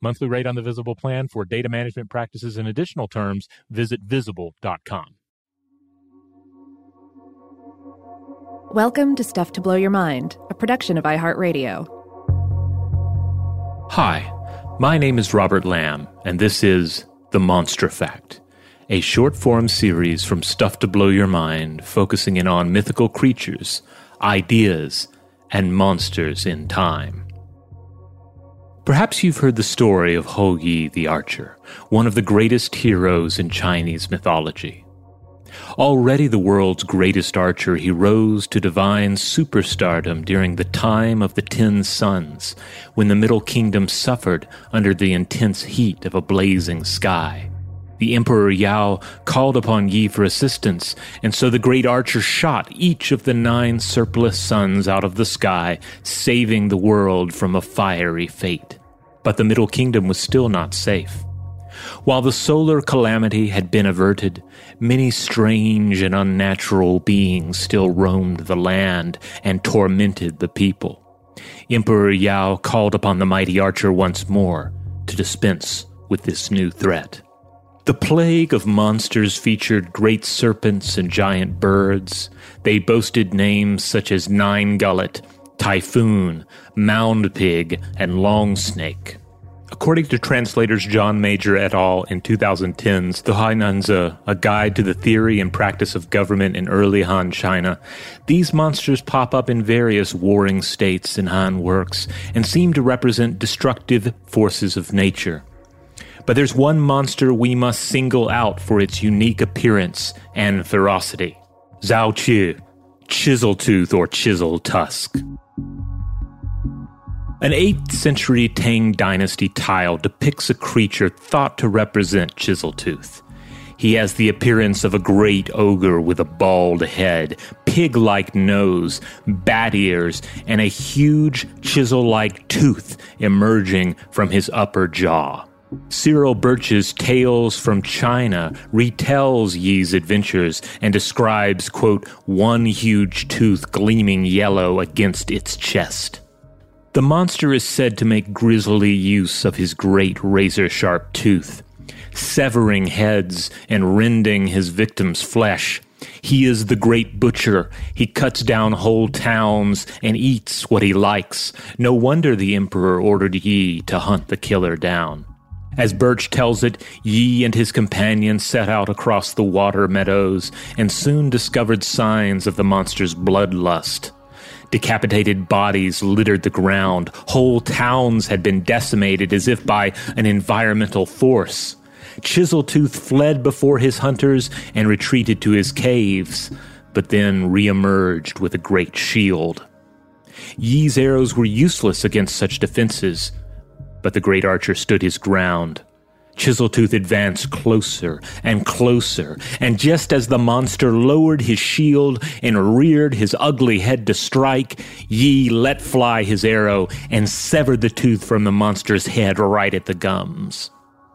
Monthly rate on the Visible plan for data management practices and additional terms, visit visible.com. Welcome to Stuff to Blow Your Mind, a production of iHeartRadio. Hi, my name is Robert Lamb, and this is The Monster Fact, a short form series from Stuff to Blow Your Mind focusing in on mythical creatures, ideas, and monsters in time. Perhaps you've heard the story of Hou Yi the Archer, one of the greatest heroes in Chinese mythology. Already the world's greatest archer, he rose to divine superstardom during the time of the Ten Suns, when the Middle Kingdom suffered under the intense heat of a blazing sky. The Emperor Yao called upon Yi for assistance, and so the great archer shot each of the nine surplus suns out of the sky, saving the world from a fiery fate but the Middle Kingdom was still not safe. While the solar calamity had been averted, many strange and unnatural beings still roamed the land and tormented the people. Emperor Yao called upon the mighty archer once more to dispense with this new threat. The plague of monsters featured great serpents and giant birds. They boasted names such as Nine Gullet, Typhoon, Mound Pig, and Long Snake. According to translators John Major et al. in 2010's The Huainanzi, a guide to the theory and practice of government in early Han China, these monsters pop up in various warring states in Han works and seem to represent destructive forces of nature. But there's one monster we must single out for its unique appearance and ferocity Zaochi, Chisel Tooth or Chisel Tusk. An 8th century Tang Dynasty tile depicts a creature thought to represent Chiseltooth. He has the appearance of a great ogre with a bald head, pig like nose, bat ears, and a huge chisel like tooth emerging from his upper jaw. Cyril Birch's Tales from China retells Yi's adventures and describes, quote, one huge tooth gleaming yellow against its chest. The monster is said to make grisly use of his great razor sharp tooth, severing heads and rending his victim's flesh. He is the great butcher. He cuts down whole towns and eats what he likes. No wonder the emperor ordered Yi to hunt the killer down. As Birch tells it, Yi and his companions set out across the water meadows and soon discovered signs of the monster's bloodlust. Decapitated bodies littered the ground. Whole towns had been decimated as if by an environmental force. Chiseltooth fled before his hunters and retreated to his caves, but then reemerged with a great shield. Yi's arrows were useless against such defenses, but the great archer stood his ground. Chiseltooth advanced closer and closer, and just as the monster lowered his shield and reared his ugly head to strike, Yi let fly his arrow and severed the tooth from the monster's head right at the gums.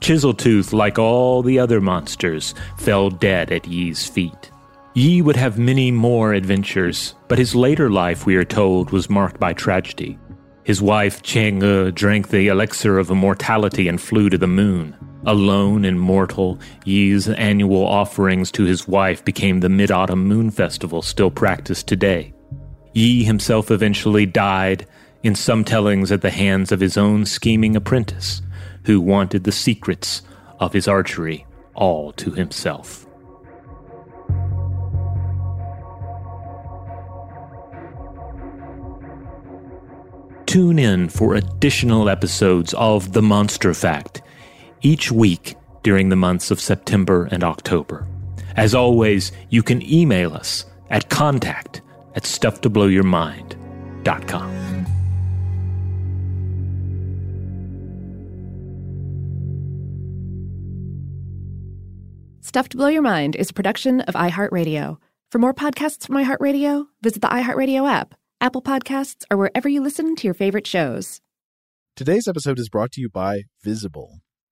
Chiseltooth, like all the other monsters, fell dead at Yi's feet. Yi would have many more adventures, but his later life, we are told, was marked by tragedy. His wife, Chang'e, drank the elixir of immortality and flew to the moon. Alone and mortal, Yi's annual offerings to his wife became the Mid Autumn Moon Festival still practiced today. Yi himself eventually died, in some tellings at the hands of his own scheming apprentice, who wanted the secrets of his archery all to himself. Tune in for additional episodes of The Monster Fact each week during the months of September and October. As always, you can email us at contact at stufftoblowyourmind.com. Stuff to Blow Your Mind is a production of iHeartRadio. For more podcasts from iHeartRadio, visit the iHeartRadio app, Apple Podcasts, or wherever you listen to your favorite shows. Today's episode is brought to you by Visible.